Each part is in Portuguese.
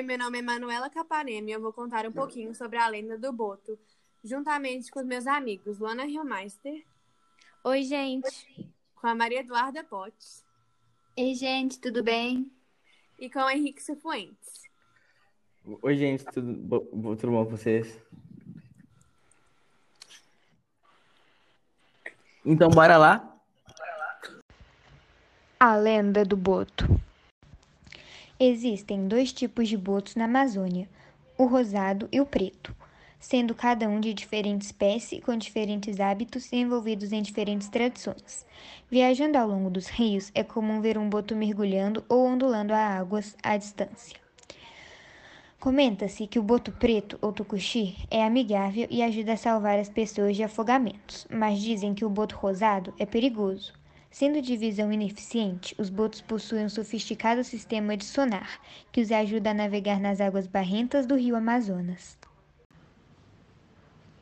Oi, meu nome é Manuela Capanema e eu vou contar um pouquinho sobre a lenda do Boto, juntamente com os meus amigos Luana Riomeister. Oi, gente. Com a Maria Eduarda Potts. Ei, gente, tudo bem? E com o Henrique Cifuentes. Oi, gente, tudo, bo tudo bom com vocês? Então, bora lá? A lenda do boto. Existem dois tipos de botos na Amazônia, o rosado e o preto, sendo cada um de diferente espécie, com diferentes hábitos e envolvidos em diferentes tradições. Viajando ao longo dos rios, é comum ver um boto mergulhando ou ondulando a águas à distância. Comenta-se que o boto preto, ou tucuxi, é amigável e ajuda a salvar as pessoas de afogamentos, mas dizem que o boto rosado é perigoso. Sendo de visão ineficiente, os botos possuem um sofisticado sistema de sonar, que os ajuda a navegar nas águas barrentas do rio Amazonas.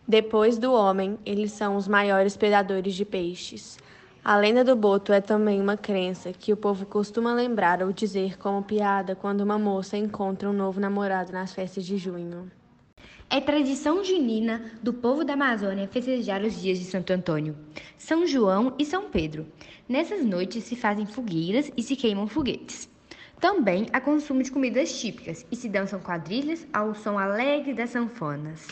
Depois do homem, eles são os maiores predadores de peixes. A lenda do boto é também uma crença que o povo costuma lembrar ou dizer como piada quando uma moça encontra um novo namorado nas festas de junho. É tradição junina do povo da Amazônia festejar os dias de Santo Antônio, São João e São Pedro. Nessas noites se fazem fogueiras e se queimam foguetes. Também há consumo de comidas típicas e se dançam quadrilhas ao som alegre das sanfonas.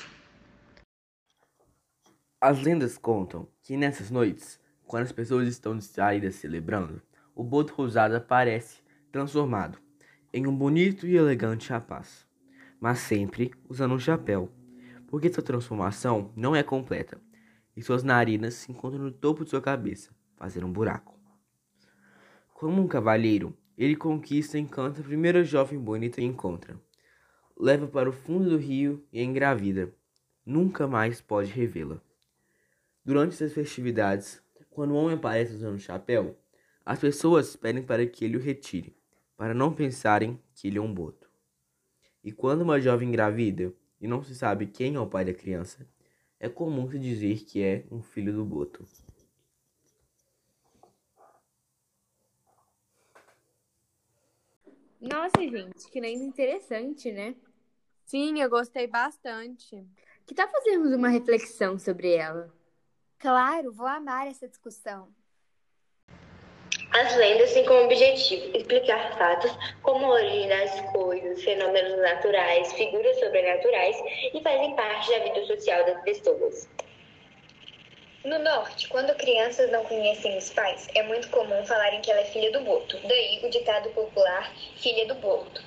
As lendas contam que nessas noites quando as pessoas estão distraídas celebrando, o boto rosado aparece transformado em um bonito e elegante rapaz, mas sempre usando um chapéu, porque sua transformação não é completa e suas narinas se encontram no topo de sua cabeça, fazendo um buraco. Como um cavalheiro, ele conquista e encanta a primeira jovem bonita que encontra, leva para o fundo do rio e engravida. Nunca mais pode revê-la. Durante essas festividades, quando o homem aparece usando um chapéu, as pessoas pedem para que ele o retire, para não pensarem que ele é um boto. E quando uma jovem engravida e não se sabe quem é o pai da criança, é comum se dizer que é um filho do boto. Nossa, gente, que lenda interessante, né? Sim, eu gostei bastante. Que tal fazermos uma reflexão sobre ela? Claro, vou amar essa discussão. As lendas têm como objetivo explicar fatos como a origem das coisas, fenômenos naturais, figuras sobrenaturais e fazem parte da vida social das pessoas. No norte, quando crianças não conhecem os pais, é muito comum falarem que ela é filha do boto. Daí o ditado popular filha do boto.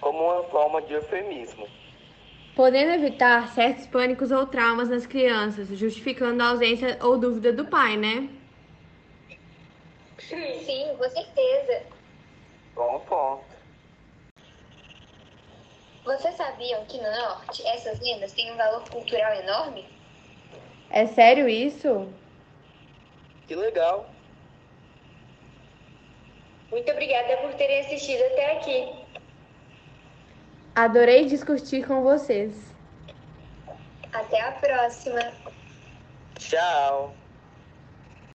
Como uma forma de eufemismo podendo evitar certos pânicos ou traumas nas crianças, justificando a ausência ou dúvida do pai, né? Sim, com certeza. Bom ponto. Vocês sabiam que no norte essas lendas têm um valor cultural enorme? É sério isso? Que legal. Muito obrigada por terem assistido até aqui. Adorei discutir com vocês. Até a próxima. Tchau.